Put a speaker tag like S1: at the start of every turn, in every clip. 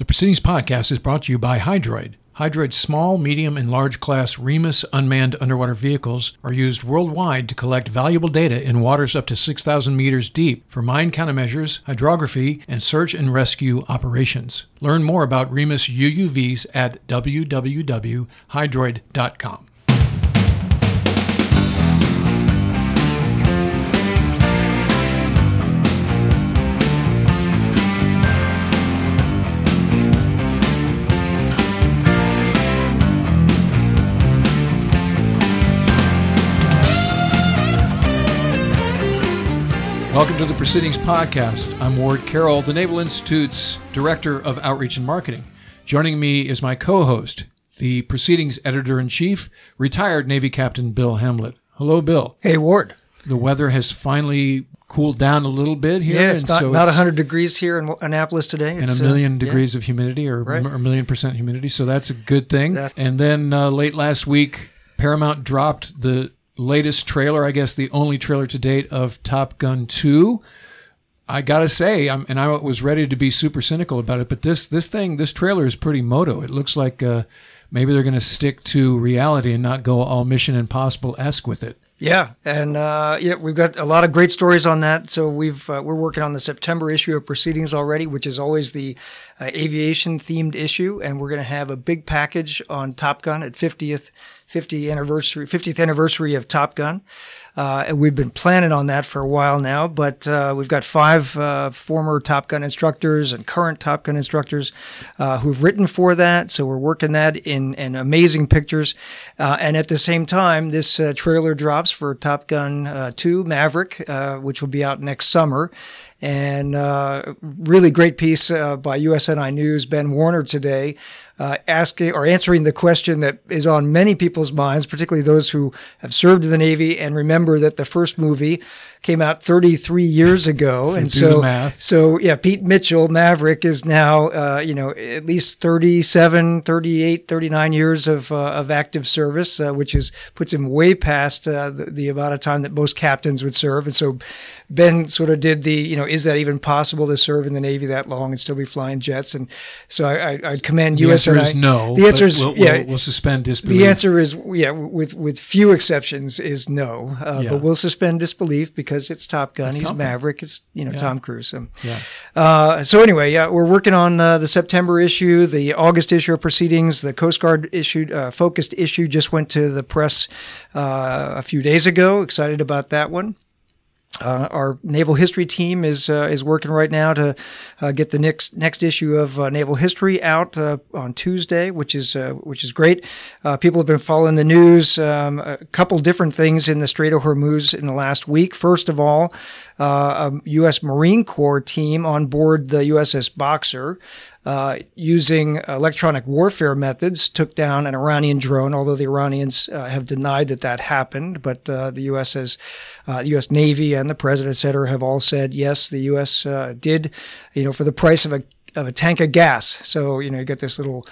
S1: The Proceedings podcast is brought to you by Hydroid. Hydroid's small, medium, and large class Remus unmanned underwater vehicles are used worldwide to collect valuable data in waters up to 6,000 meters deep for mine countermeasures, hydrography, and search and rescue operations. Learn more about Remus UUVs at www.hydroid.com. Welcome to the Proceedings Podcast. I'm Ward Carroll, the Naval Institute's Director of Outreach and Marketing. Joining me is my co host, the Proceedings Editor in Chief, retired Navy Captain Bill Hamblet. Hello, Bill.
S2: Hey, Ward.
S1: The weather has finally cooled down a little bit here.
S2: Yeah, it's not, so not it's, 100 degrees here in Annapolis today.
S1: It's, and a million uh, degrees yeah. of humidity or right. a million percent humidity. So that's a good thing. That, and then uh, late last week, Paramount dropped the latest trailer, I guess the only trailer to date of Top Gun 2. I gotta say, I'm, and I was ready to be super cynical about it, but this this thing, this trailer is pretty moto. It looks like uh, maybe they're to stick to reality and not go all Mission Impossible esque with it.
S2: Yeah, and uh, yeah, we've got a lot of great stories on that. So we've uh, we're working on the September issue of Proceedings already, which is always the uh, aviation themed issue, and we're going to have a big package on Top Gun at 50th 50 anniversary 50th anniversary of Top Gun. Uh, and we've been planning on that for a while now, but uh, we've got five uh, former Top Gun instructors and current Top Gun instructors uh, who've written for that. So we're working that in, in amazing pictures. Uh, and at the same time, this uh, trailer drops for Top Gun 2 Maverick, which will be out next summer and uh, really great piece uh, by USNI News, Ben Werner today, uh, asking or answering the question that is on many people's minds, particularly those who have served in the Navy and remember that the first movie came out 33 years ago.
S1: So
S2: and
S1: so,
S2: so yeah, Pete Mitchell, Maverick, is now, uh, you know, at least 37, 38, 39 years of, uh, of active service, uh, which is puts him way past uh, the, the, amount of time that most captains would serve. And so Ben sort of did the, you know, is that even possible to serve in the Navy that long and still be flying jets? And so I, I, I commend
S1: the
S2: US.
S1: The answer is no.
S2: The answer is,
S1: we'll,
S2: yeah.
S1: We'll, we'll, suspend disbelief.
S2: The answer is, yeah, with, with few exceptions, is no. Uh, yeah. But we'll suspend disbelief because because it's Top Gun. It's He's Top Maverick. It's you know yeah. Tom Cruise. So, yeah. Uh, so anyway, yeah, we're working on uh, the September issue, the August issue of Proceedings, the Coast Guard issued uh, focused issue just went to the press uh, a few days ago. Excited about that one. Uh, our naval history team is uh, is working right now to uh, get the next next issue of uh, naval history out uh, on Tuesday, which is uh, which is great. people have been following the news. Um, a couple different things in the Strait of Hormuz in the last week. First of all, a U.S. Marine Corps team on board the USS Boxer uh, using electronic warfare methods, took down an Iranian drone, although the Iranians uh, have denied that that happened. But uh, the U.S. has, the U.S. Navy and the President, et cetera, have all said, yes, the U.S. did, you know, for the price of a, of a tank of gas. So, you know, you get this little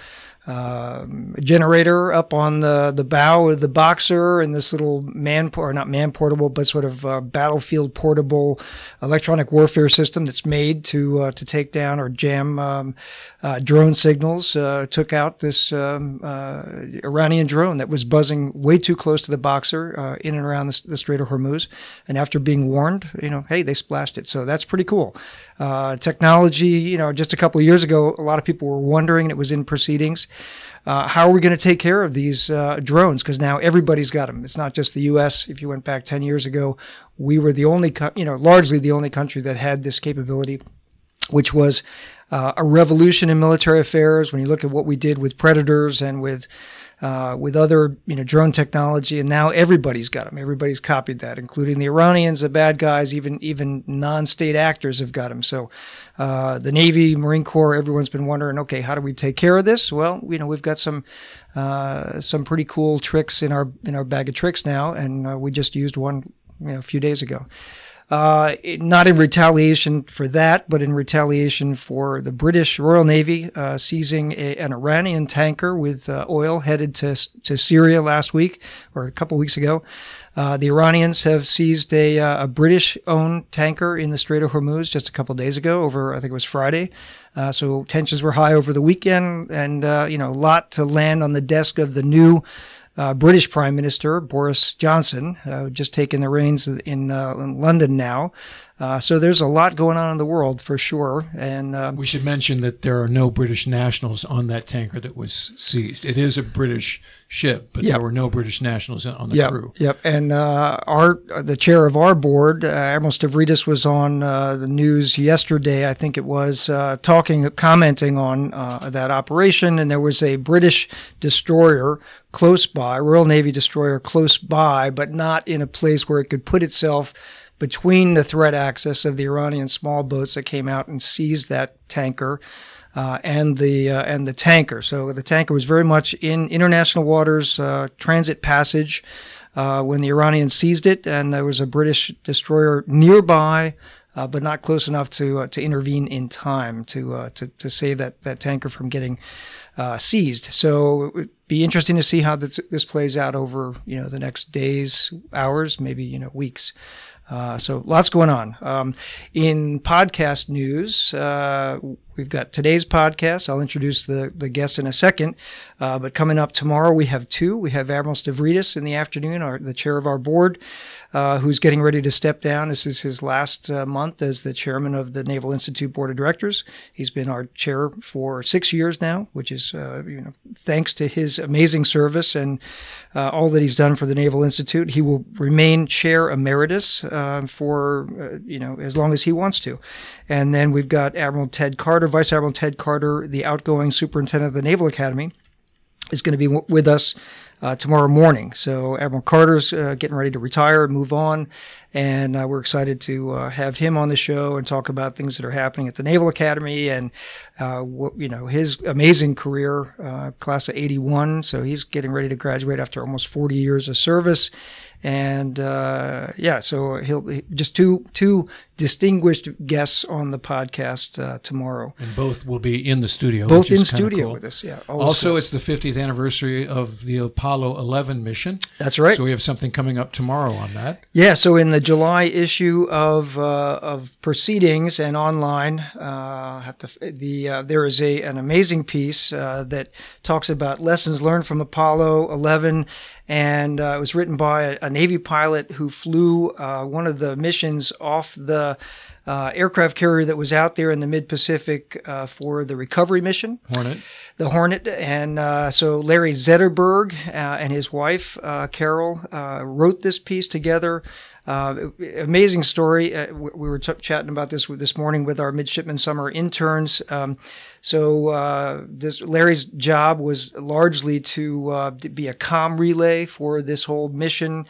S2: uh, generator up on the, the bow of the Boxer and this little man, or not man portable, but sort of uh, battlefield portable electronic warfare system that's made to uh, to take down or jam um, uh, drone signals. Uh, took out this um, uh, Iranian drone that was buzzing way too close to the Boxer in and around the, the, Strait of Hormuz. And after being warned, you know, hey, they splashed it. So that's pretty cool. technology, you know, just a couple of years ago, a lot of people were wondering, it was in proceedings. Uh, how are we going to take care of these uh, drones? Because now everybody's got them. It's not just the U.S. If you went back 10 years ago, we were the only, co- you know, largely the only country that had this capability, which was uh, a revolution in military affairs. When you look at what we did with Predators and with uh, with other you know drone technology, and now everybody's got them. Everybody's copied that, including the Iranians, the bad guys, even even non-state actors have got them. So uh, the Navy, Marine Corps, everyone's been wondering, okay, how do we take care of this? Well, you know we've got some uh, some pretty cool tricks in our in our bag of tricks now, and uh, we just used one you know, a few days ago. Uh, not in retaliation for that, but in retaliation for the British Royal Navy uh, seizing a, an Iranian tanker with uh, oil headed to, to Syria last week or a couple weeks ago. Uh, the Iranians have seized a, uh, a British-owned tanker in the Strait of Hormuz just a couple days ago. Over, I think it was Friday. Uh, so tensions were high over the weekend, and you know, a lot to land on the desk of the new uh, British Prime Minister Boris Johnson, uh, just taken the reins in, uh, in London now. Uh, so there's a lot going on in the world for sure. And
S1: uh, we should mention that there are no British nationals on that tanker that was seized. It is a British ship, but yep. there were no British nationals on the
S2: yep.
S1: crew.
S2: Yep. And uh, our the chair of our board, uh, Admiral Stavridis, was on uh, the news yesterday. I think it was uh, talking, commenting on that operation, and there was a British destroyer close by, Royal Navy destroyer close by, but not in a place where it could put itself between the threat axis of the Iranian small boats that came out and seized that tanker. Uh, and the uh, and the tanker. So the tanker was very much in international waters, uh, transit passage, uh, when the Iranians seized it, and there was a British destroyer nearby, uh, but not close enough to uh, to intervene in time to to, to save that that tanker from getting seized. So it would be interesting to see how this, this plays out over you know the next days, hours, maybe you know weeks. Uh, so lots going on. Um, in podcast news, uh, we've got today's podcast. I'll introduce the, the guest in a second. Uh, but coming up tomorrow, we have two. We have Admiral Stavridis in the afternoon, our, the chair of our board uh, who's getting ready to step down. This is his last uh, month as the chairman of the Naval Institute Board of Directors. He's been our chair for six years now, which is, uh, you know, thanks to his amazing service and uh, all that he's done for the Naval Institute. He will remain chair emeritus uh, for, you know, as long as he wants to. And then we've got Admiral Ted Carter, Vice Admiral Ted Carter, the outgoing superintendent of the Naval Academy, is going to be with us uh, tomorrow morning. So Admiral Carter's uh, getting ready to retire, move on, and uh, we're excited to uh, have him on the show and talk about things that are happening at the Naval Academy and uh, you know his amazing career, uh, class of '81. So he's getting ready to graduate after almost 40 years of service, and uh, yeah, so he'll just two two distinguished guests on the podcast uh, tomorrow,
S1: and both will be in the studio.
S2: Both in studio cool. with us. Yeah.
S1: Also, cool. it's the 50th anniversary of the Apollo 11 mission.
S2: That's right.
S1: So we have something coming up tomorrow on that.
S2: Yeah. So in the July issue of uh, of proceedings and online, uh, have to the uh, there is a an amazing piece uh, that talks about lessons learned from Apollo 11 and uh, it was written by a, a, Navy pilot who flew uh, one of the missions off the uh, aircraft carrier that was out there in the mid Pacific uh, for the recovery mission.
S1: Hornet.
S2: The Hornet. And uh, so Larry Zetterberg uh, and his wife, Carol, wrote this piece together. Uh, amazing story. Uh, we were t- chatting about this this morning with our midshipman summer interns. Um, so uh, this Larry's job was largely to, uh, be a com relay for this whole mission.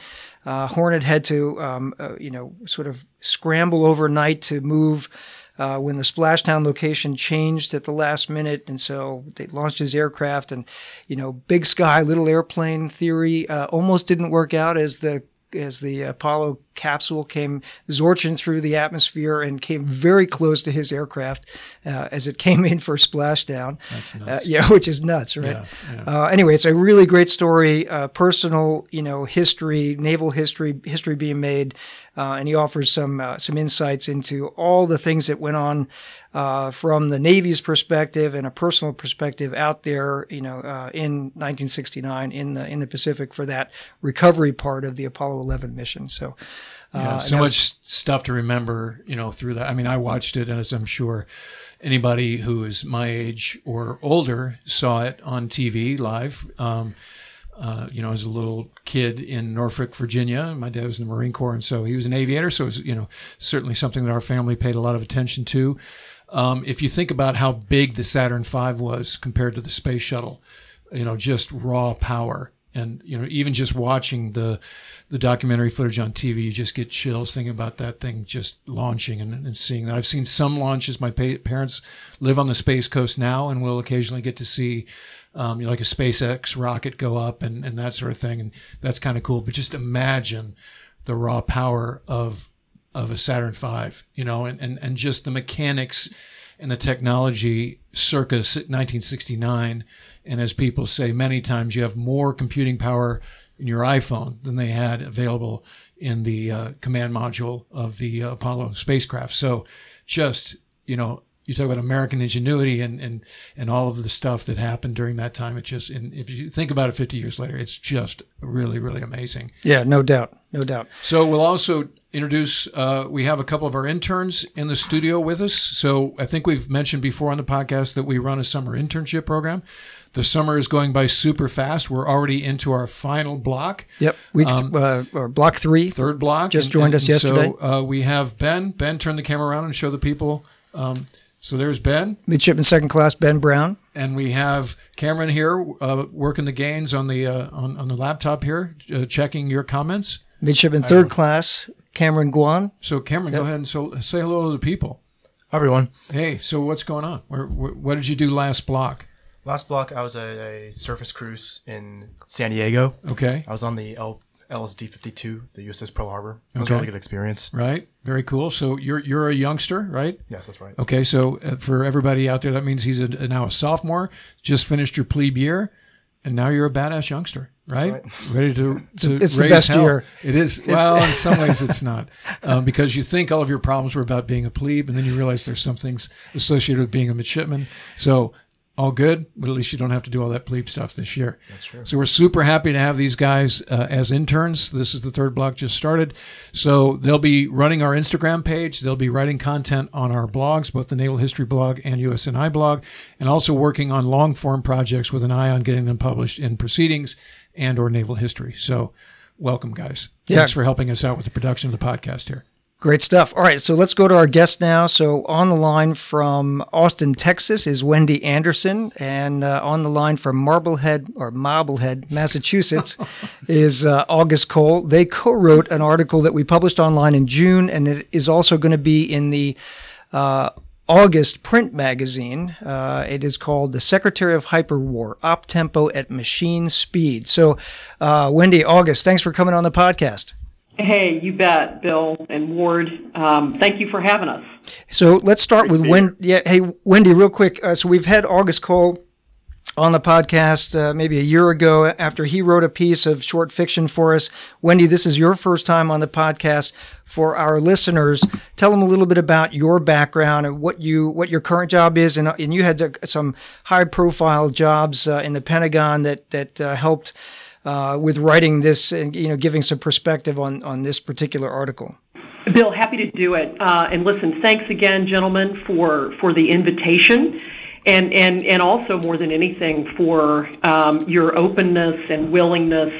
S2: Uh, Hornet had to, um, uh, you know, sort of scramble overnight to move. Uh, when the splashdown location changed at the last minute. And so they launched his aircraft and, you know, big sky, little airplane theory uh, almost didn't work out as the as the Apollo capsule came zorching through the atmosphere and came very close to his aircraft uh, as it came in for splashdown.
S1: That's uh, nuts.
S2: Uh, yeah, which is nuts, right? Yeah, yeah. Uh, anyway, it's a really great story, uh, personal, you know, history, naval history, history being made, uh, and he offers some some insights into all the things that went on uh, from the Navy's perspective and a personal perspective out there, you know, uh, in 1969 in the in the Pacific for that recovery part of the Apollo 11 mission. So,
S1: uh, yeah, so much stuff to remember, you know, through that. I mean, I watched it, and as I'm sure anybody who is my age or older saw it on TV live. Um, uh, you know, as a little kid in Norfolk, Virginia. My dad was in the Marine Corps, and so he was an aviator. So it was, you know, certainly something that our family paid a lot of attention to. Um, if you think about how big the Saturn V was compared to the space shuttle, you know, just raw power. And you know, even just watching the the documentary footage on TV, you just get chills thinking about that thing just launching and, and seeing that. I've seen some launches. My pa- parents live on the space coast now, and we'll occasionally get to see um, you know, like a SpaceX rocket go up and, and that sort of thing. And that's kind of cool. But just imagine the raw power of of a Saturn V, you know, and, and, and just the mechanics and the technology circa 1969. And as people say many times, you have more computing power in your iPhone than they had available in the uh, command module of the uh, Apollo spacecraft. So just, you know, you talk about American ingenuity and, and, and all of the stuff that happened during that time. It just, and if you think about it 50 years later, it's just really, really amazing.
S2: Yeah, no doubt. No doubt.
S1: So we'll also introduce, uh, we have a couple of our interns in the studio with us. So I think we've mentioned before on the podcast that we run a summer internship program. The summer is going by super fast. We're already into our final block.
S2: Yep, week um, uh, or block three,
S1: third block.
S2: Just and, joined and, us yesterday.
S1: So uh, we have Ben. Ben, turn the camera around and show the people. Um, so there's Ben,
S2: midshipman second class Ben Brown,
S1: and we have Cameron here uh, working the gains on the uh, on, on the laptop here, uh, checking your comments.
S2: Midshipman third class Cameron Guan.
S1: So Cameron, yep. go ahead and so, say hello to the people.
S3: Hi everyone.
S1: Hey, so what's going on? Where, where, what did you do last block?
S3: Last block, I was at a surface cruise in San Diego.
S1: Okay.
S3: I was on the L- LSD 52, the USS Pearl Harbor. It was okay. a really good experience.
S1: Right. Very cool. So you're you're a youngster, right?
S3: Yes, that's right.
S1: Okay. So uh, for everybody out there, that means he's a, now a sophomore. Just finished your plebe year, and now you're a badass youngster, right? right. Ready to, to
S2: it's, the best
S1: hell.
S2: year.
S1: It is. Well, in some ways, it's not um, because you think all of your problems were about being a plebe, and then you realize there's some things associated with being a midshipman. So all good, but at least you don't have to do all that plebe stuff this year.
S3: That's true.
S1: So we're super happy to have these guys uh, as interns. This is the third block just started. So they'll be running our Instagram page. They'll be writing content on our blogs, both the Naval History blog and USNI blog, and also working on long form projects with an eye on getting them published in Proceedings and or Naval History. So welcome, guys. Yeah. Thanks for helping us out with the production of the podcast here.
S2: Great stuff. All right, so let's go to our guest now. So on the line from Austin, Texas, is Wendy Anderson, and uh, on the line from Marblehead or Marblehead, Massachusetts, is uh, August Cole. They co-wrote an article that we published online in June, and it is also going to be in the uh, August print magazine. Uh, it is called The Secretary of Hyperwar Op Tempo at Machine Speed. So, uh, Wendy, August, thanks for coming on the podcast.
S4: Hey, you bet, Bill and Ward. Um, thank you for having us.
S2: So let's start with Wendy. Yeah, hey, Wendy, real quick. Uh, so we've had August Cole on the podcast uh, maybe a year ago after he wrote a piece of short fiction for us. Wendy, this is your first time on the podcast. For our listeners, tell them a little bit about your background and what you what your current job is, and, and you had some high profile jobs uh, in the Pentagon that that uh, helped uh, with writing this and you know giving some perspective on on this particular article.
S4: Bill, happy to do it. Uh, and listen, thanks again, gentlemen, for for the invitation, and and and also more than anything for um, your openness and willingness.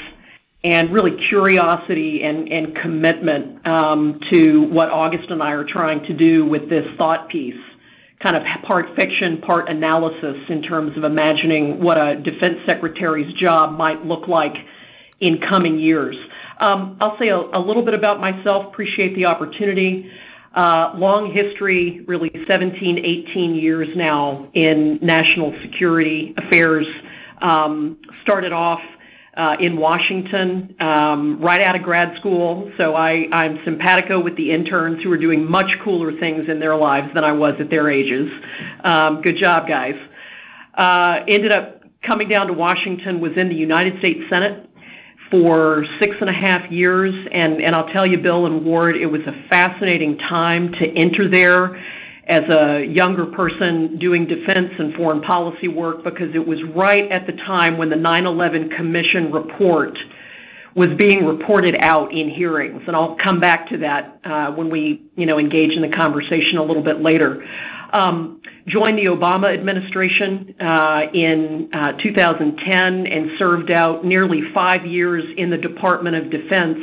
S4: And really curiosity and, and commitment um, to what August and I are trying to do with this thought piece kind of part fiction, part analysis in terms of imagining what a defense secretary's job might look like in coming years. Um, I'll say a, a, little bit about myself, appreciate the opportunity. Uh, long history, really 17, 18 years now in national security affairs. Um, started off uh, in Washington um, right out of grad school. So I, I'm simpatico with the interns who are doing much cooler things in their lives than I was at their ages. Um, good job, guys. Uh, ended up coming down to Washington, was in the United States Senate for six and a half years. And, and I'll tell you, Bill and Ward, it was a fascinating time to enter there as a younger person doing defense and foreign policy work because it was right at the time when the 9 11 Commission report was being reported out in hearings. And I'll come back to that uh, when we you know, engage in the conversation a little bit later. Um, joined the Obama administration uh, in uh, 2010 and served out nearly five years in the Department of Defense,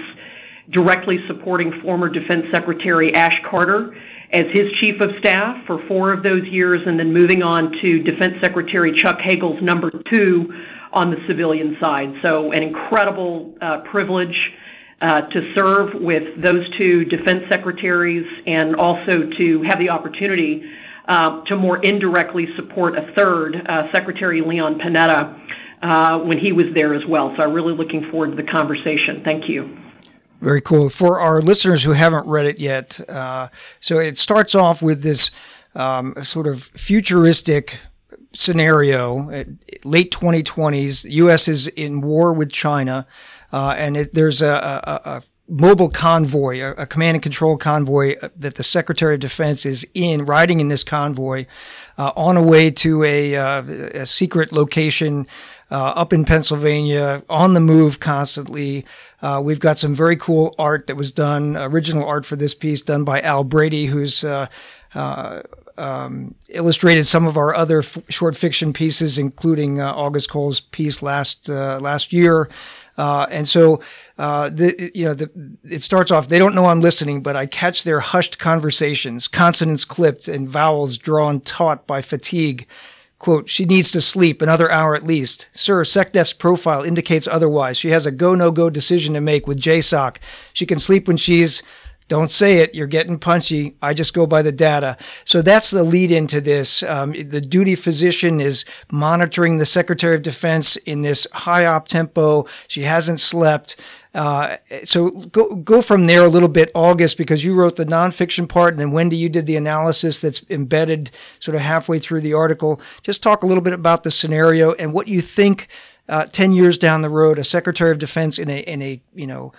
S4: directly supporting former Defense Secretary Ash Carter as his chief of staff for four of those years, and then moving on to Defense Secretary Chuck Hagel's number two on the civilian side. So, an incredible uh, privilege uh, to serve with those two defense secretaries and also to have the opportunity uh, to more indirectly support a third, uh, Secretary Leon Panetta, uh, when he was there as well. So, I'm really looking forward to the conversation. Thank you.
S2: Very cool. For our listeners who haven't read it yet, uh, so it starts off with this um, sort of futuristic scenario. Late 2020s, the U.S. is in war with China, uh, and it, there's a, a, a, mobile convoy, a, command and control convoy uh, that the Secretary of Defense is in, riding in this convoy, uh, on a way to a, uh, a secret location uh, up in Pennsylvania, on the move constantly. Uh, we've got some very cool art that was done, original art for this piece done by Al Brady, who's uh, um, illustrated some of our other f- short fiction pieces, including August Cole's piece last last year. Uh, and so, uh, the, you know, the, it starts off, they don't know I'm listening, but I catch their hushed conversations, consonants clipped and vowels drawn taut by fatigue. Quote, she needs to sleep another hour at least. Sir, SecDef's profile indicates otherwise. She has a go no go decision to make with JSOC. She can sleep when she's don't say it. You're getting punchy. I just go by the data. So that's the lead into this. Um, the duty physician is monitoring the Secretary of Defense in this high op tempo. She hasn't slept. Uh, so go go from there a little bit, August, because you wrote the nonfiction part, and then Wendy, you did the analysis that's embedded sort of halfway through the article. Just talk a little bit about the scenario and what you think. Uh, Ten years down the road, a Secretary of Defense in a in a you know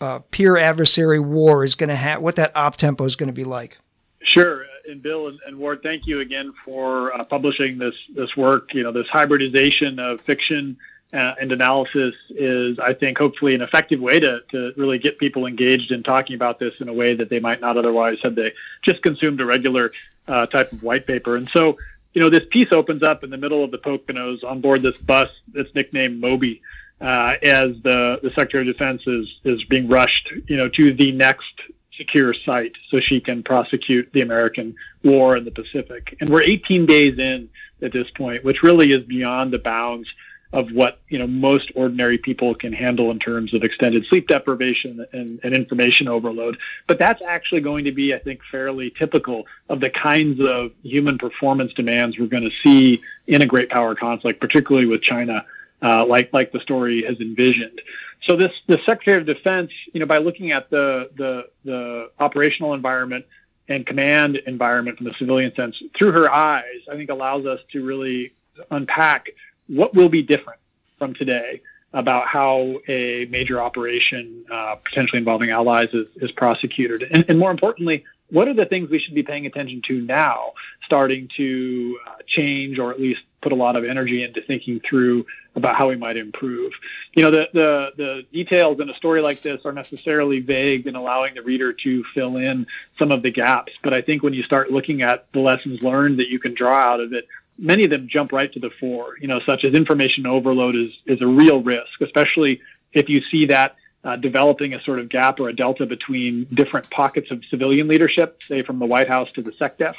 S2: uh, peer adversary war is going to have, what that op tempo is going to be like.
S5: Sure. And Bill and, and Ward, thank you again for uh, publishing this this work. You know, this hybridization of fiction uh, and analysis is, I think, hopefully an effective way to, to really get people engaged in talking about this in a way that they might not otherwise had they just consumed a regular uh, type of white paper. And so, you know, this piece opens up in the middle of the Poconos on board this bus that's nicknamed Moby uh, as the, the Secretary of Defense is, is being rushed, you know, to the next secure site so she can prosecute the American war in the Pacific. And we're 18 days in at this point, which really is beyond the bounds of what you know most ordinary people can handle in terms of extended sleep deprivation and, and, information overload. But that's actually going to be, I think, fairly typical of the kinds of human performance demands we're going to see in a great power conflict, particularly with China uh, like like the story has envisioned. So this the Secretary of Defense, you know, by looking at the the the operational environment and command environment from the civilian sense through her eyes, I think allows us to really unpack what will be different from today about how a major operation uh, potentially involving allies is, is prosecuted. And, and, more importantly, what are the things we should be paying attention to now, starting to uh, change or at least put a lot of energy into thinking through about how we might improve. You know, the, the, the details in a story like this are necessarily vague and allowing the reader to fill in some of the gaps. But I think when you start looking at the lessons learned that you can draw out of it, many of them jump right to the fore, you know, such as information overload is, is a real risk, especially if you see that uh, developing a sort of gap or a delta between different pockets of civilian leadership, say from the White House to the SecDef.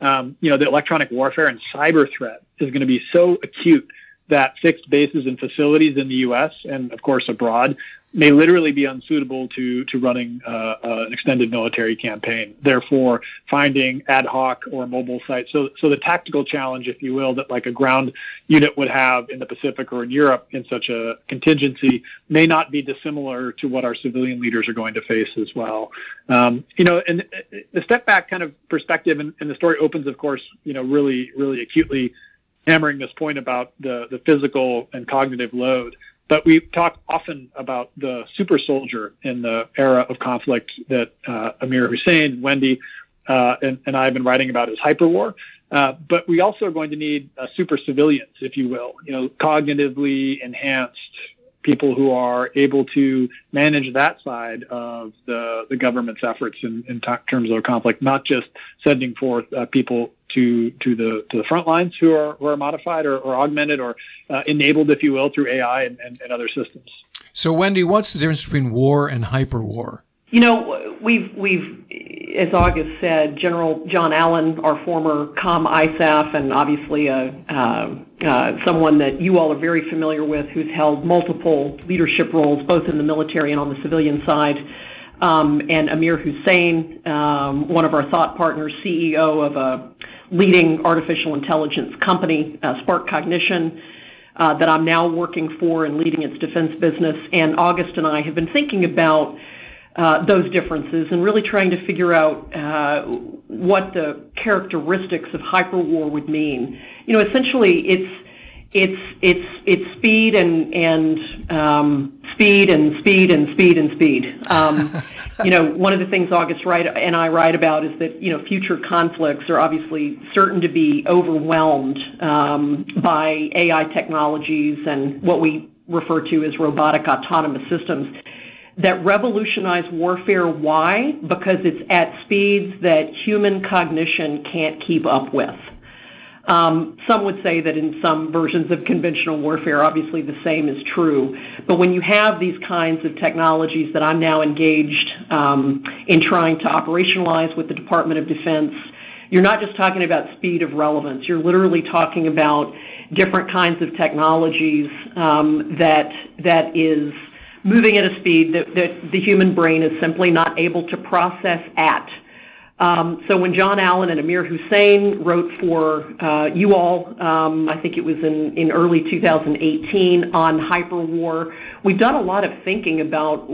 S5: Um, you know, the electronic warfare and cyber threat is going to be so acute that fixed bases and facilities in the U.S. and, of course, abroad may literally be unsuitable to to running uh, uh, an extended military campaign. Therefore, finding ad hoc or mobile sites. So, so the tactical challenge, if you will, that like a ground unit would have in the Pacific or in Europe in such a contingency, may not be dissimilar to what our civilian leaders are going to face as well. Um, you know, and the step back kind of perspective, and, and the story opens, of course, you know, really, really acutely hammering this point about the, the physical and cognitive load. But we talk often about the super soldier in the era of conflict that uh, Amir Husain, Wendy, uh, and, and, I have been writing about as hyperwar. Uh, but we also are going to need uh, super civilians, if you will, you know, cognitively enhanced people who are able to manage that side of the, the government's efforts in, in t- terms of a conflict, not just sending forth uh, people to to the to the front lines who are who are modified or, or augmented or uh, enabled, if you will, through AI and, and, and other systems.
S1: So, Wendy, what's the difference between war and hyperwar?
S4: You know, we've we've as August said, General John Allen, our former COM ISAF, and obviously a, uh, uh, someone that you all are very familiar with, who's held multiple leadership roles both in the military and on the civilian side, um, and Amir Husain, um, one of our thought partners, CEO of a leading artificial intelligence company, uh, SparkCognition. Uh, that I'm now working for and leading its defense business. And August and I have been thinking about uh, those differences and really trying to figure out uh, what the characteristics of hyperwar would mean. You know, essentially, it's it's it's it's speed and and um, speed and speed and speed and speed. Um, you know, one of the things August write and I write about is that you know future conflicts are obviously certain to be overwhelmed um, by AI technologies and what we refer to as robotic autonomous systems that revolutionize warfare. Why? Because it's at speeds that human cognition can't keep up with. Um, some would say that in some versions of conventional warfare, obviously the same is true. But when you have these kinds of technologies that I'm now engaged um, in trying to operationalize with the Department of Defense, you're not just talking about speed of relevance. You're literally talking about different kinds of technologies um, that that is moving at a speed that, that the human brain is simply not able to process at. Um, so when John Allen and Amir Husain wrote for uh, you all, um, I think it was in, in early 2018 on hyperwar, we've done a lot of thinking about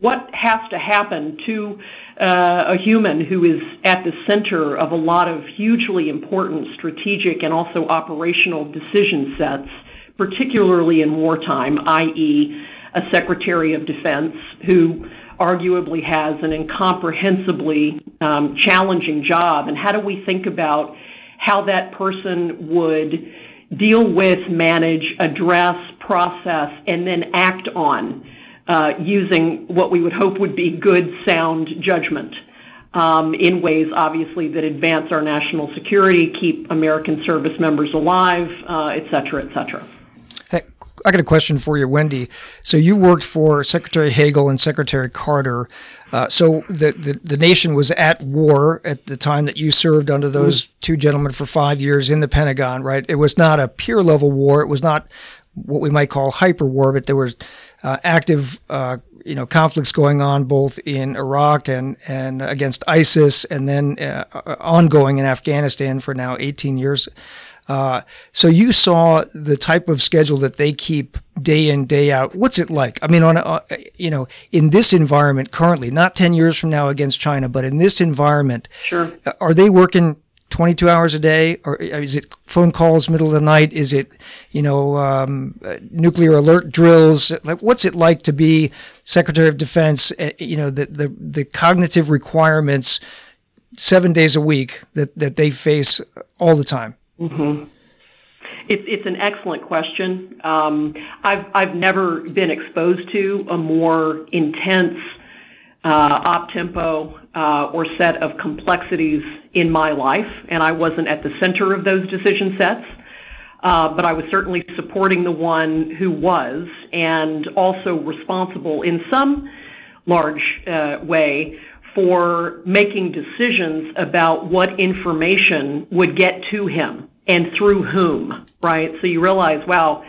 S4: what has to happen to uh, a human who is at the center of a lot of hugely important strategic and also operational decision sets, particularly in wartime, i.e., a Secretary of Defense who arguably has an incomprehensibly um, challenging job. And how do we think about how that person would deal with, manage, address, process, and then act on uh, using what we would hope would be good, sound judgment? Um, in ways, obviously, that advance our national security, keep American service members alive, uh, et cetera, et cetera.
S2: Hey, I got a question for you, Wendy. So you worked for Secretary Hagel and Secretary Carter. Uh, so the, the, the nation was at war at the time that you served under those mm-hmm. two gentlemen for five years in the Pentagon, right? It was not a peer level war. It was not what we might call hyper war, but there was uh, active, uh, you know, conflicts going on both in Iraq and and against ISIS, and then uh, ongoing in Afghanistan for now 18 years. Uh, so you saw the type of schedule that they keep day in day out. What's it like? I mean, on a, uh, you know, in this environment currently, not ten years from now against China, but in this environment,
S4: sure.
S2: Uh, are they working 22 hours a day or is it phone calls middle of the night is it you know um, nuclear alert drills like what's it like to be secretary of defense you know the the, the cognitive requirements seven days a week that that they face all the time
S4: Mm-hmm. It's it's an excellent question. Um, I've I've never been exposed to a more intense uh, op tempo uh, or set of complexities in my life, and I wasn't at the center of those decision sets. Uh, but I was certainly supporting the one who was, and also responsible in some large uh, way for making decisions about what information would get to him and through whom, right? So you realize, wow,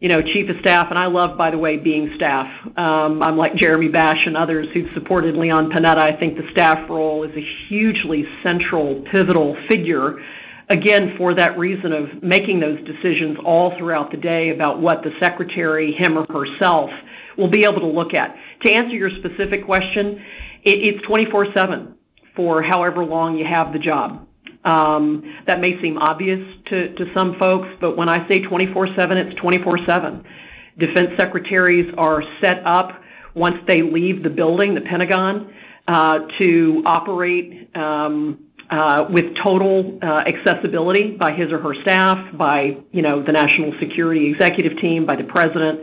S4: you know, chief of staff, and I love, by the way, being staff. Um, I'm like Jeremy Bash and others who've supported Leon Panetta. I think the staff role is a hugely central, pivotal figure, again, for that reason of making those decisions all throughout the day about what the secretary, him or herself, will be able to look at. To answer your specific question, it, it's 24 7 for however long you have the job. Um, that may seem obvious to, to some folks, but when I say 24 7, it's 24 7. Defense secretaries are set up once they leave the building, the Pentagon, uh, to operate um, uh, with total uh, accessibility by his or her staff, by you know the national security executive team, by the president.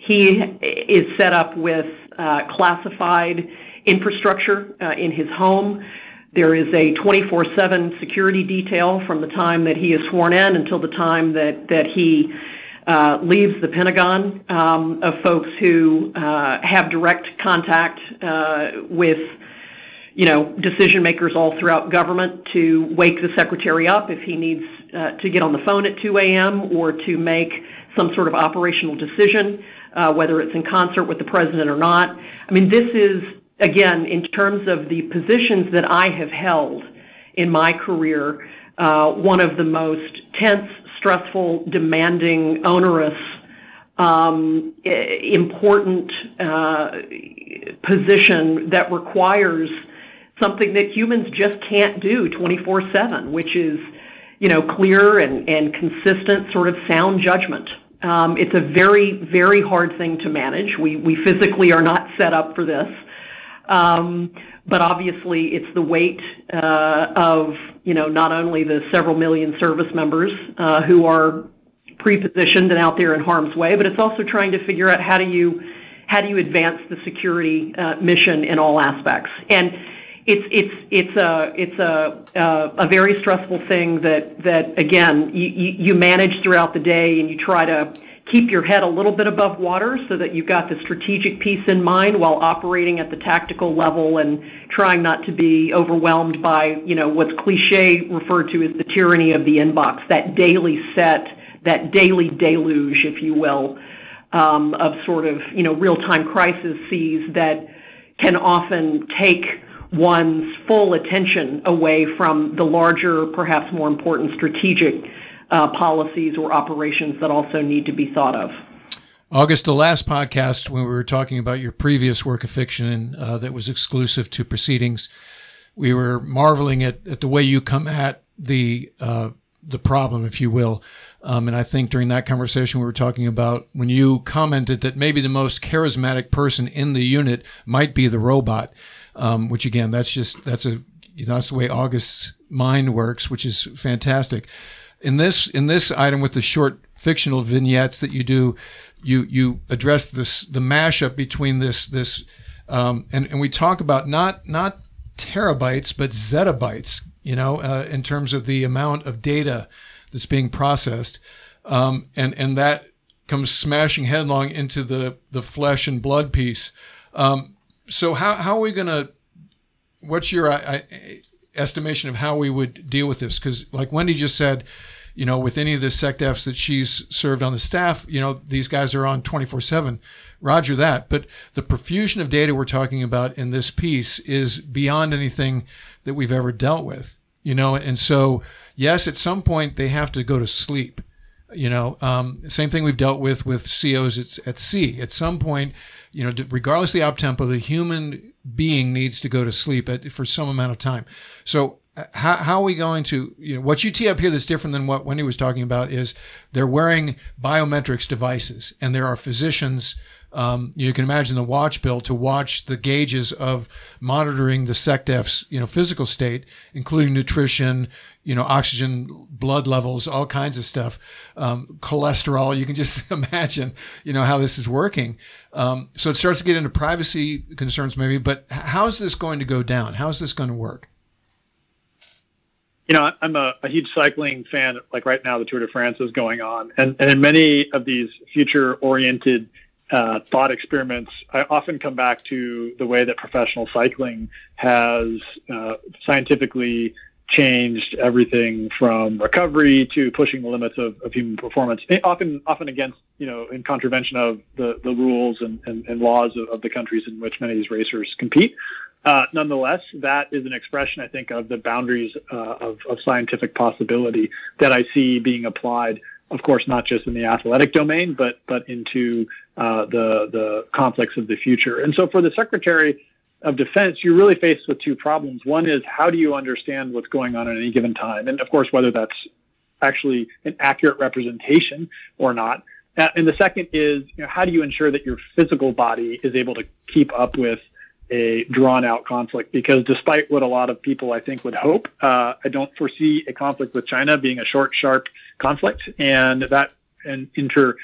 S4: He is set up with uh, classified infrastructure uh, in his home. There is a 24 7 security detail from the time that he is sworn in until the time that, that he uh, leaves the Pentagon um, of folks who uh, have direct contact uh, with you know, decision makers all throughout government to wake the secretary up if he needs uh, to get on the phone at 2 a.m. or to make some sort of operational decision, uh, whether it's in concert with the president or not. I mean, this is again, in terms of the positions that I have held in my career, uh, one of the most tense, stressful, demanding, onerous um, important uh, position that requires something that humans just can't do 24 7, which is you know, clear and, and consistent sort of sound judgment. Um, it's a very, very hard thing to manage. We, we physically are not set up for this. Um, but obviously, it's the weight uh, of, you know, not only the several million service members uh, who are pre-positioned and out there in harm's way, but it's also trying to figure out how do you how do you advance the security uh, mission in all aspects. And it's it's it's a it's a uh, a very stressful thing that that again you, you manage throughout the day and you try to keep your head a little bit above water so that you've got the strategic piece in mind while operating at the tactical level and trying not to be overwhelmed by you know what's cliche referred to as the tyranny of the inbox that daily set that daily deluge if you will um, of sort of you know real time crisis sees that can often take one's full attention away from the larger, perhaps more important strategic uh, policies or operations that also need to be thought of.
S1: August, the last podcast when we were talking about your previous work of fiction uh, that was exclusive to proceedings, we were marveling at, at the way you come at the uh, the problem, if you will. Um, and I think during that conversation, we were talking about when you commented that maybe the most charismatic person in the unit might be the robot um, which again, that's just that's a you know, that's the way August's mind works, which is fantastic. In this in this item with the short fictional vignettes that you do, you you address this the mashup between this this um, and and we talk about not not terabytes but zettabytes, you know, uh, in terms of the amount of data that's being processed, um, and and that comes smashing headlong into the the flesh and blood piece. Um, so how how are we to? What's your uh, estimation of how we would deal with this? Because like Wendy just said, you know, with any of the SecDefs that she's served on the staff, you know, these guys are on 24 7. Roger that. But the profusion of data we're talking about in this piece is beyond anything that we've ever dealt with, you know, and so, yes, at some point they have to go to sleep. You know, um, same thing we've dealt with with COs at, at sea. At some point, you know, regardless of the op tempo, the human being needs to go to sleep at, for some amount of time. So uh, how, how are we going to, you know, what you tee up here that's different than what Wendy was talking about is they're wearing biometrics devices and there are physicians um, you can imagine the watch bill to watch the gauges of monitoring the SecDef's, you know, physical state, including nutrition, you know, oxygen, blood levels, all kinds of stuff, um, cholesterol. You can just imagine, you know, how this is working. Um, so it starts to get into privacy concerns, maybe. But how's this going to go down? How's this going to work?
S5: You know, I'm a, a, huge cycling fan. Like right now, the Tour de France is going on, and and in many of these future-oriented uh, thought experiments, I often come back to the way that professional cycling has uh, scientifically changed everything from recovery to pushing the limits of, of human performance, often often against you know in contravention of the, the rules and, and, and laws of, of, the countries in which many of these racers compete. Uh, nonetheless, that is an expression, I think, of the boundaries uh, of, of scientific possibility that I see being applied of course, not just in the athletic domain, but but into uh, the the conflicts of the future. And so, for the Secretary of Defense, you're really faced with two problems. One is how do you understand what's going on at any given time, and of course, whether that's actually an accurate representation or not. Uh, and the second is you know, how do you ensure that your physical body is able to keep up with a drawn out conflict because despite what a lot of people I think would hope, uh, I don't foresee a conflict with China being a short, sharp conflict, and that and inter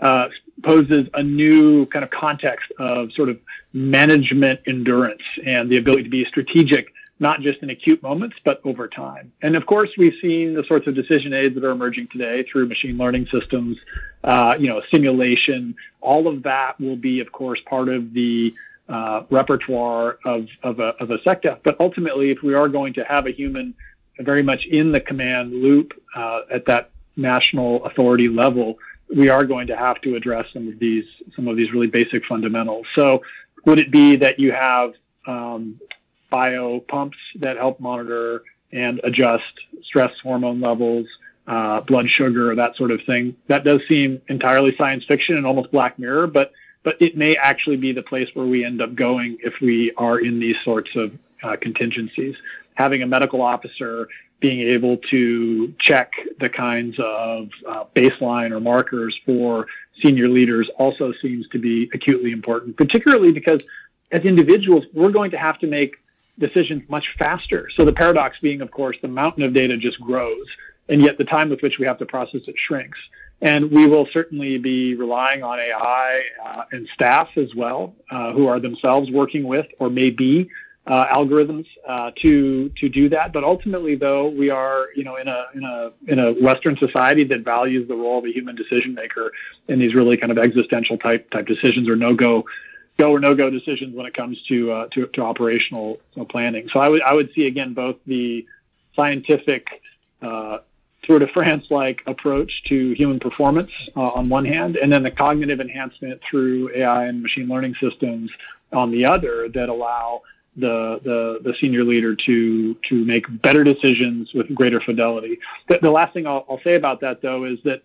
S5: uh, poses a new kind of context of sort of management endurance and the ability to be strategic, not just in acute moments, but over time. And of course, we've seen the sorts of decision aids that are emerging today through machine learning systems, uh, you know, simulation. All of that will be, of course, part of the uh, repertoire of, of, a, of a SecDef. But ultimately, if we are going to have a human very much in the command loop uh, at that national authority level, we are going to have to address some of these some of these really basic fundamentals. So, would it be that you have um, bio pumps that help monitor and adjust stress hormone levels? uh, blood sugar that sort of thing. That does seem entirely science fiction and almost Black Mirror, but but it may actually be the place where we end up going if we are in these sorts of uh, contingencies. Having a medical officer being able to check the kinds of uh, baseline or markers for senior leaders also seems to be acutely important, particularly because as individuals, we're going to have to make decisions much faster. So the paradox being, of course, the mountain of data just grows, and yet the time with which we have to process it shrinks. And we will certainly be relying on AI uh, and staff as well, uh, who are themselves working with or may be uh, algorithms uh, to to do that. But ultimately, though, we are you know in a in a in a Western society that values the role of a human decision maker in these really kind of existential type type decisions or no go go or no go decisions when it comes to uh, to, to operational planning. So I would I would see again both the scientific uh, Tour de France like approach to human performance uh, on one hand, and then the cognitive enhancement through AI and machine learning systems on the other that allow the, the, the senior leader to to make better decisions with greater fidelity. The, the last thing I'll, I'll say about that though is that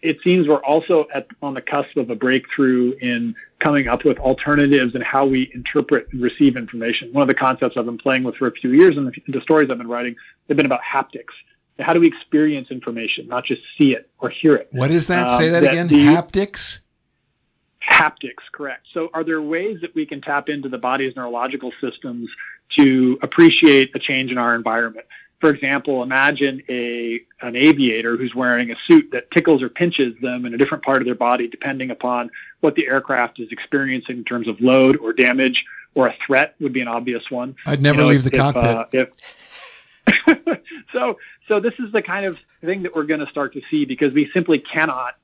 S5: it seems we're also at, on the cusp of a breakthrough in coming up with alternatives and how we interpret and receive information. One of the concepts I've been playing with for a few years and the, the stories I've been writing they've been about haptics. How do we experience information, not just see it or hear it?
S1: What is that? Um, Say that, that again. The, haptics?
S5: Haptics, correct. So, are there ways that we can tap into the body's neurological systems to appreciate a change in our environment? For example, imagine a an aviator who's wearing a suit that tickles or pinches them in a different part of their body, depending upon what the aircraft is experiencing in terms of load or damage or a threat would be an obvious one.
S1: I'd never you know, leave the if, cockpit. Uh,
S5: if so, so this is the kind of thing that we're going to start to see because we simply cannot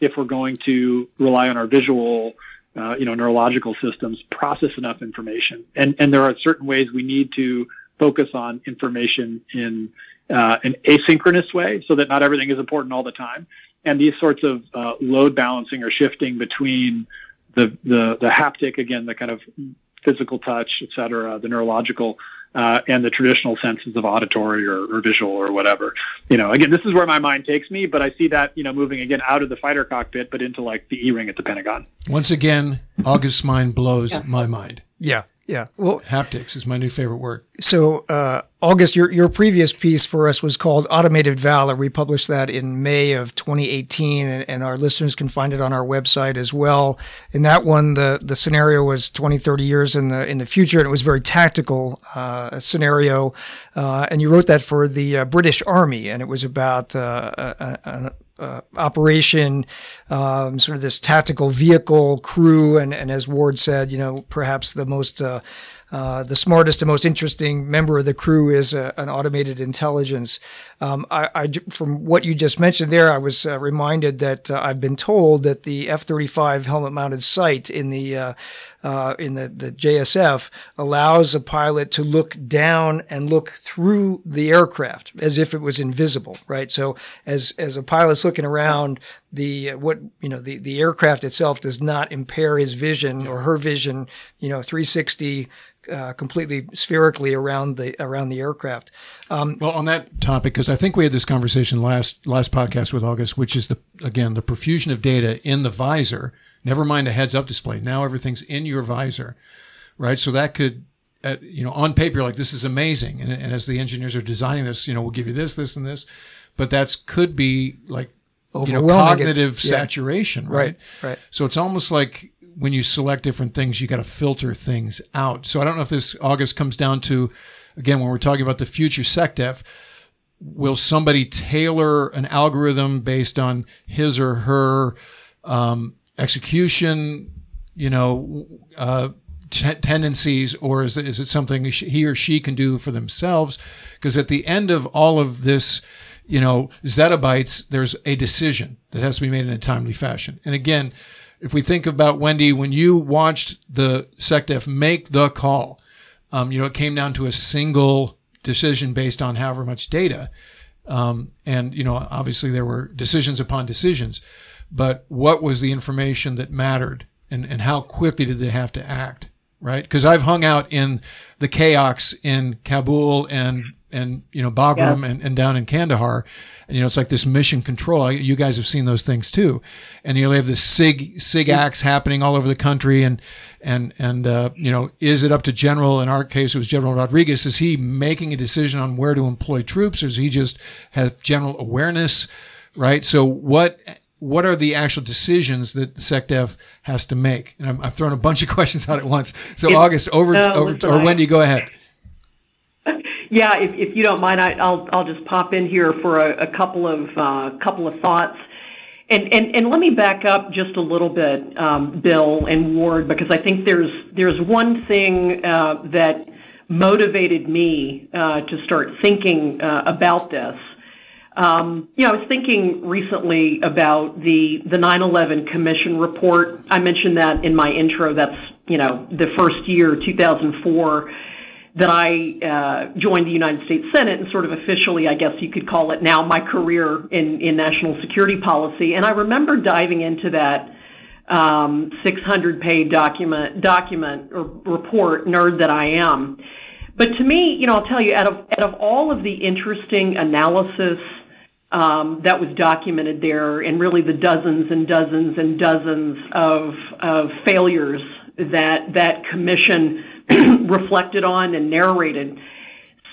S5: if we're going to rely on our visual, uh, you know, neurological systems, process enough information. And and there are certain ways we need to focus on information in uh, an asynchronous way, so that not everything is important all the time. And these sorts of uh, load balancing or shifting between the, the the haptic, again, the kind of physical touch, et cetera, the neurological uh, and the traditional senses of auditory or, or, visual or whatever. You know, again, this is where my mind takes me, but I see that, you know, moving again out of the fighter cockpit, but into like the E ring at the Pentagon.
S1: Once again, August's mind blows yeah. my mind.
S2: Yeah. Yeah. Well,
S1: haptics is my new favorite word.
S2: So, uh, August, your, your previous piece for us was called Automated Valor. We published that in May of 2018, and, and, our listeners can find it on our website as well. In that one, the, the scenario was 20, 30 years in the in the future, and it was very tactical uh, scenario. Uh, and you wrote that for the uh, British Army, and it was about uh, a, a, uh, operation, um, sort of this tactical vehicle crew, and, and as Ward said, you know, perhaps the most uh, uh, the smartest and most interesting member of the crew is a, an automated intelligence. Um, I, I, from what you just mentioned there, I was uh, reminded that uh, I've been told that the F-35 helmet-mounted sight in the uh, uh, in the, the JSF allows a pilot to look down and look through the aircraft as if it was invisible, right? So as as a pilot's looking around, the what you know the the aircraft itself does not impair his vision or her vision, you know, 360 uh, completely spherically around the around the aircraft.
S1: Um, well, on that topic, because I think we had this conversation last last podcast with August, which is the again the profusion of data in the visor. Never mind a heads up display. Now everything's in your visor, right? So that could, at, you know, on paper, like this is amazing, and, and as the engineers are designing this, you know, we'll give you this, this, and this, but that's could be like you know, cognitive yeah. saturation, right?
S2: Right. Right.
S1: So it's almost like when you select different things, you got to filter things out. So I don't know if this August comes down to, again, when we're talking about the future SecDef, will somebody tailor an algorithm based on his or her um, execution, you know, uh, t- tendencies, or is, is it something he or she can do for themselves? Because at the end of all of this, you know, zettabytes, there's a decision that has to be made in a timely fashion. And again, if we think about Wendy, when you watched the SecDef make the call, um, you know, it came down to a single decision based on however much data. Um, and, you know, obviously there were decisions upon decisions, but what was the information that mattered and, and how quickly did they have to act? Right. Cause I've hung out in the chaos in Kabul and and you know Bagram and, and down in Kandahar, and you know it's like this mission control. You guys have seen those things too, and you know they have this sig sig acts happening all over the country, and and and uh, you know is it up to General? In our case, it was General Rodriguez. Is he making a decision on where to employ troops, or does he just have general awareness? Right. So what what are the actual decisions that the SecDef has to make? And I'm, I've thrown a bunch of questions out at once. So August, over, uh, over or Wendy, go ahead.
S4: Yeah, if, you don't mind, I'll just pop in here for a, a couple of uh, couple of thoughts. And, and, and let me back up just a little bit, um, Bill and Ward, because I think there's there's one thing uh, that motivated me uh, to start thinking about this. Um, you know, I was thinking recently about the the 9/11 Commission report. I mentioned that in my intro. That's you know the first year, 2004 that I uh, joined the United States Senate and sort of officially, I guess you could call it now, my career in, in national security policy. And I remember diving into that um, 600 page document, document or report, nerd that I am. But to me, you know, I'll tell you, out of, out of all of the interesting analysis um, that was documented there, and really the dozens and dozens and dozens of, of failures that that commission reflected on and narrated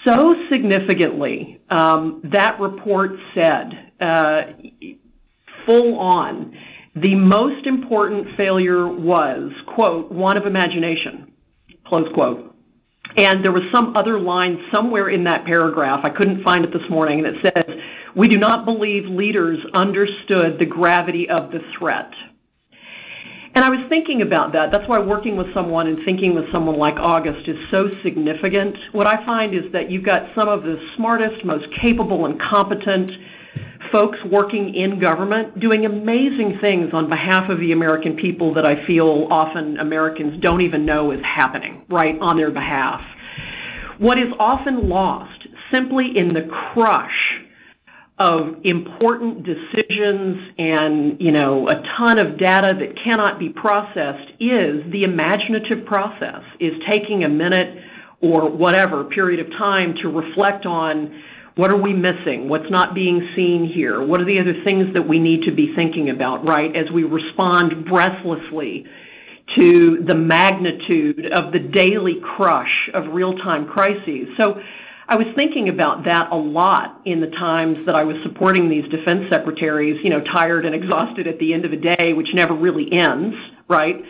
S4: so significantly. Um, that report said, uh, full on, the most important failure was, quote, one of imagination, close quote. And there was some other line somewhere in that paragraph, I couldn't find it this morning, and it says, We do not believe leaders understood the gravity of the threat. And I was thinking about that. That's why working with someone and thinking with someone like August is so significant. What I find is that you've got some of the smartest, most capable, and competent folks working in government doing amazing things on behalf of the American people that I feel often Americans don't even know is happening right on their behalf. What is often lost simply in the crush of important decisions and you know a ton of data that cannot be processed is the imaginative process is taking a minute or whatever period of time to reflect on what are we missing what's not being seen here what are the other things that we need to be thinking about right as we respond breathlessly to the magnitude of the daily crush of real-time crises. So I was thinking about that a lot in the times that I was supporting these defense secretaries, you know, tired and exhausted at the end of a day, which never really ends, right?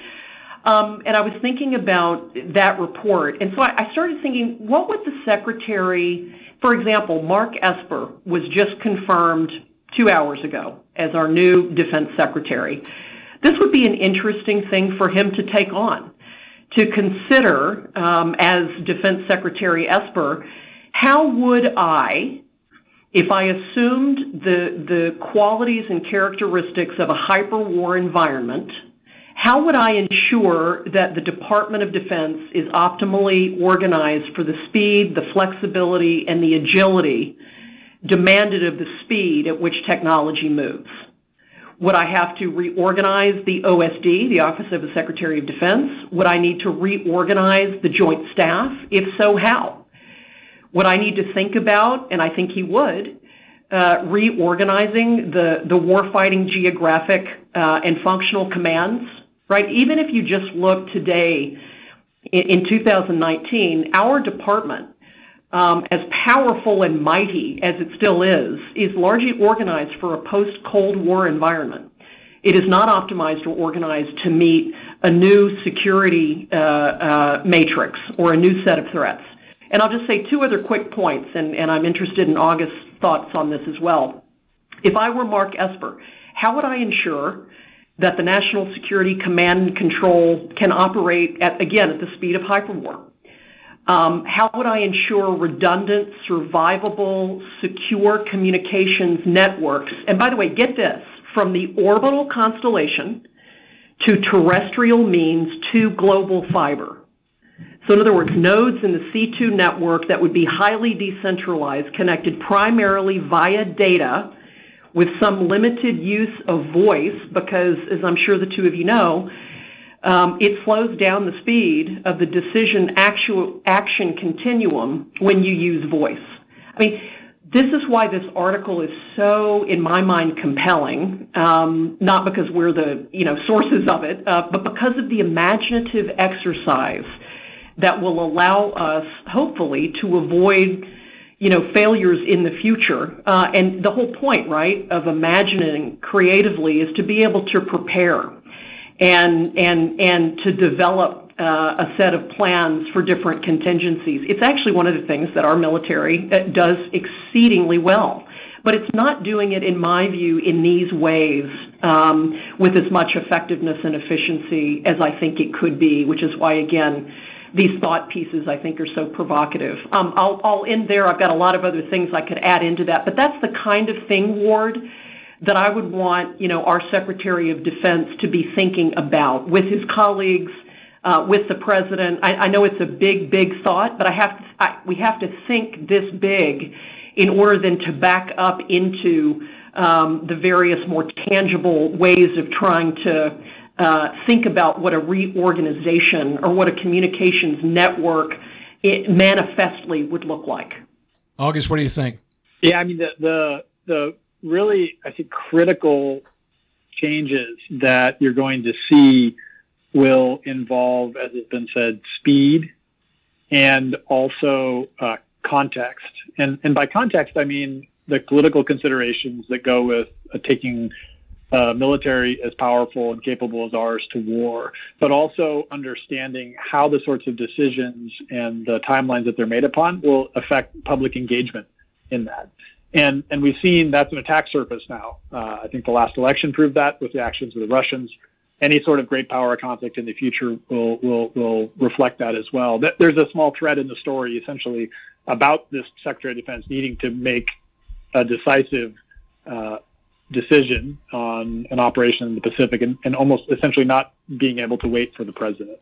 S4: Um, and I was thinking about that report. And so I, I started thinking, what would the secretary, for example, Mark Esper was just confirmed two hours ago as our new defense secretary. This would be an interesting thing for him to take on, to consider um, as Defense Secretary Esper how would I, if I assumed the, the qualities and characteristics of a hyper war environment, how would I ensure that the Department of Defense is optimally organized for the speed, the flexibility, and the agility demanded of the speed at which technology moves? Would I have to reorganize the OSD, the Office of the Secretary of Defense? Would I need to reorganize the Joint Staff? If so, how? What I need to think about, and I think he would, uh, reorganizing the, the warfighting geographic uh, and functional commands, right? Even if you just look today in, in 2019, our department, um, as powerful and mighty as it still is, is largely organized for a post Cold War environment. It is not optimized or organized to meet a new security uh, uh matrix or a new set of threats. And I'll just say two other quick points, and, and I'm interested in August's thoughts on this as well. If I were Mark Esper, how would I ensure that the National Security Command and Control can operate at, again, at the speed of hyperwar? Um, how would I ensure redundant, survivable, secure communications networks? And by the way, get this from the orbital constellation to terrestrial means to global fiber. So in other words, nodes in the C2 network that would be highly decentralized, connected primarily via data with some limited use of voice, because as I'm sure the two of you know, um, it slows down the speed of the decision actual action continuum when you use voice. I mean, this is why this article is so, in my mind, compelling. Um, not because we're the you know sources of it, uh, but because of the imaginative exercise that will allow us, hopefully, to avoid you know failures in the future. Uh, and the whole point, right, of imagining creatively is to be able to prepare and and and to develop uh, a set of plans for different contingencies. It's actually one of the things that our military uh, does exceedingly well. But it's not doing it, in my view, in these ways um, with as much effectiveness and efficiency as I think it could be, which is why, again, these thought pieces I think are so provocative. Um, I'll, I'll end there. I've got a lot of other things I could add into that, but that's the kind of thing, Ward, that I would want, you know, our Secretary of Defense to be thinking about with his colleagues uh, with the president. I, I know it's a big, big thought, but I have to, I, we have to think this big in order then to back up into um, the various more tangible ways of trying to think about what a reorganization or what a communications network it manifestly would look like.
S1: August, what do you think?
S5: Yeah, I mean the the the really I think critical changes that you're going to see will involve, as has been said, speed and also uh, context. And, and by context, I mean the political considerations that go with uh, taking uh, military as powerful and capable as ours to war, but also understanding how the sorts of decisions and the timelines that they're made upon will affect public engagement in that. And, and we've seen that's an attack surface now. Uh, I think the last election proved that with the actions of the Russians any sort of great power conflict in the future will will will reflect that as well. There's a small thread in the story essentially about this Secretary of Defense needing to make a decisive uh, decision on an operation in the Pacific and, and almost essentially not being able to wait for the president.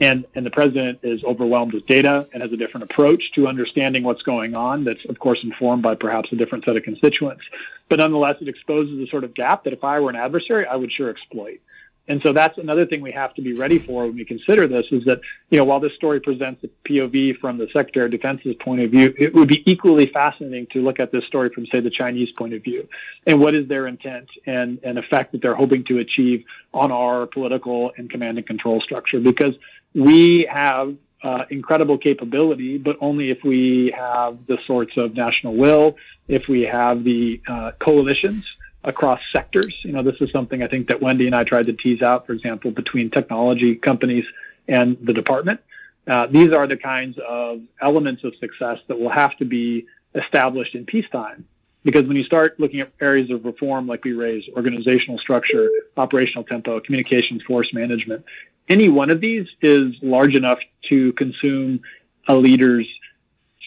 S5: And, and the president is overwhelmed with data and has a different approach to understanding what's going on that's, of course, informed by perhaps a different set of constituents. But nonetheless, it exposes a sort of gap that if I were an adversary, I would sure exploit. And so that's another thing we have to be ready for when we consider this is that, you know, while this story presents a POV from the Secretary of Defense's point of view, it would be equally fascinating to look at this story from, say, the Chinese point of view. And what is their intent and, and effect that they're hoping to achieve on our political and command and control structure? Because we have uh, incredible capability, but only if we have the sorts of national will, if we have the uh, coalitions across sectors. You know, this is something I think that Wendy and I tried to tease out, for example, between technology companies and the department. Uh, these are the kinds of elements of success that will have to be established in peacetime. Because when you start looking at areas of reform like we raise, organizational structure, operational tempo, communications force management, any one of these is large enough to consume a leader's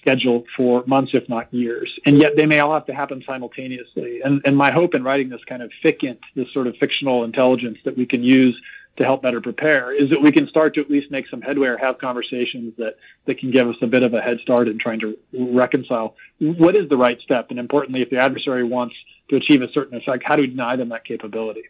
S5: scheduled for months, if not years. And yet they may all have to happen simultaneously. And, and my hope in writing this kind of FICINT, this sort of fictional intelligence that we can use to help better prepare is that we can start to at least make some headway or have conversations that, that can give us a bit of a head start in trying to reconcile what is the right step. And importantly, if the adversary wants to achieve a certain effect, how do we deny them that capability?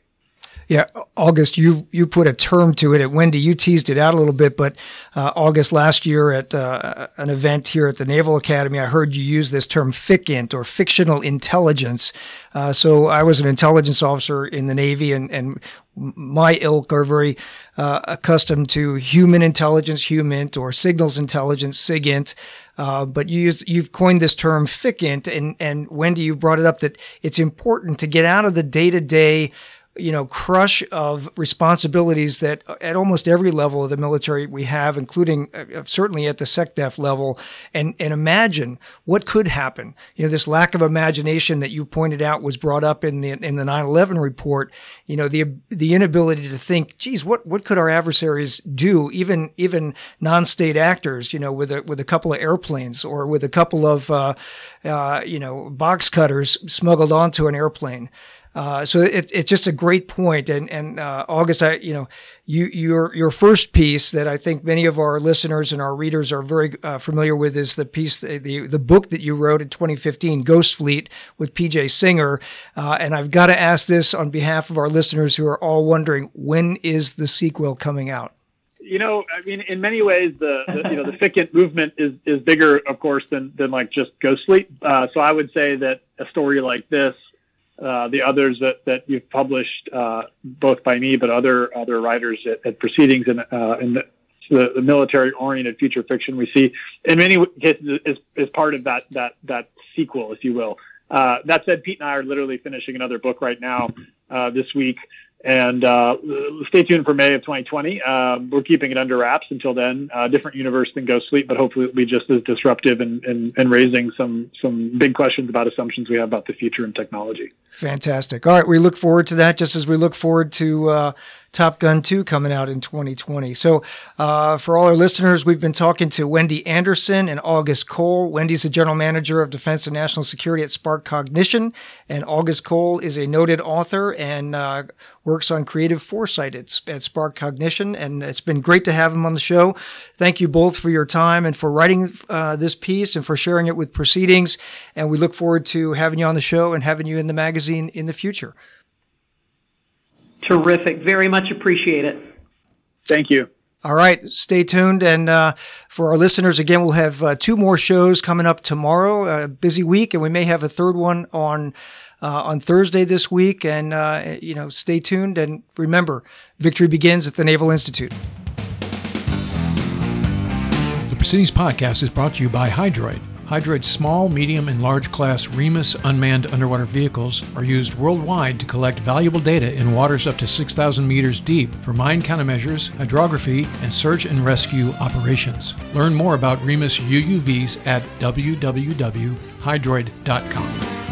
S2: Yeah, August, you you put a term to it. At Wendy, you teased it out a little bit, but uh, August last year at uh, an event here at the Naval Academy, I heard you use this term "FICINT" or fictional intelligence. Uh, so I was an intelligence officer in the Navy, and and my ilk are very uh, accustomed to human intelligence, HUMINT, or signals intelligence, SIGINT. Uh, but you use, you've coined this term FICINT, and and Wendy, you brought it up that it's important to get out of the day to day you know, crush of responsibilities that at almost every level of the military we have, including uh, certainly at the SecDef level, and, and imagine what could happen. You know, this lack of imagination that you pointed out was brought up in the, in the 9-11 report, you know, the, the inability to think, geez, what, what could our adversaries do? Even, even non-state actors, you know, with a, with a couple of airplanes or with a couple of, uh, uh, you know, box cutters smuggled onto an airplane. Uh, so it, it's just a great point. And, and uh, August, I, you know, you, your, your first piece that I think many of our listeners and our readers are very uh, familiar with is the piece, the, the, the, book that you wrote in 2015, Ghost Fleet with PJ Singer. Uh, and I've got to ask this on behalf of our listeners who are all wondering, when is the sequel coming out?
S5: you know, I mean, in many ways, the, the you know the FICINT movement is is bigger, of course, than than like just Ghost Fleet. Uh, so I would say that a story like this, uh, the others that that you've published, uh, both by me but other other writers at, at Proceedings and uh, in the, the, the military-oriented future fiction we see, in many cases, is is part of that that that sequel, if you will. Uh, that said, Pete and I are literally finishing another book right now uh, this week and uh, stay tuned for May of 2020. Um, we're keeping it under wraps until then. Uh, different universe than Ghost Fleet, but hopefully it'll be just as disruptive and, and, and raising some some big questions about assumptions we have about the future and technology.
S2: Fantastic. All right, we look forward to that, just as we look forward to uh, Top Gun 2 coming out in 2020. So, uh, for all our listeners, we've been talking to Wendy Anderson and August Cole. Wendy's the general manager of defense and national security at SparkCognition, and August Cole is a noted author and uh, works on creative foresight at, at SparkCognition. And it's been great to have him on the show. Thank you both for your time and for writing uh, this piece and for sharing it with proceedings. And we look forward to having you on the show and having you in the magazine in the future.
S4: Terrific. Very much appreciate it.
S5: Thank you.
S2: All right, stay tuned. And uh, for our listeners, again, we'll have uh, two more shows coming up tomorrow. A busy week, and we may have a third one on uh, on Thursday this week. And uh, you know, stay tuned. And remember, victory begins at the Naval Institute.
S1: The Proceedings Podcast is brought to you by Hydroid. Hydroid's small, medium, and large class Remus unmanned underwater vehicles are used worldwide to collect valuable data in waters up to 6,000 meters deep for mine countermeasures, hydrography, and search and rescue operations. Learn more about Remus UUVs at www.hydroid.com.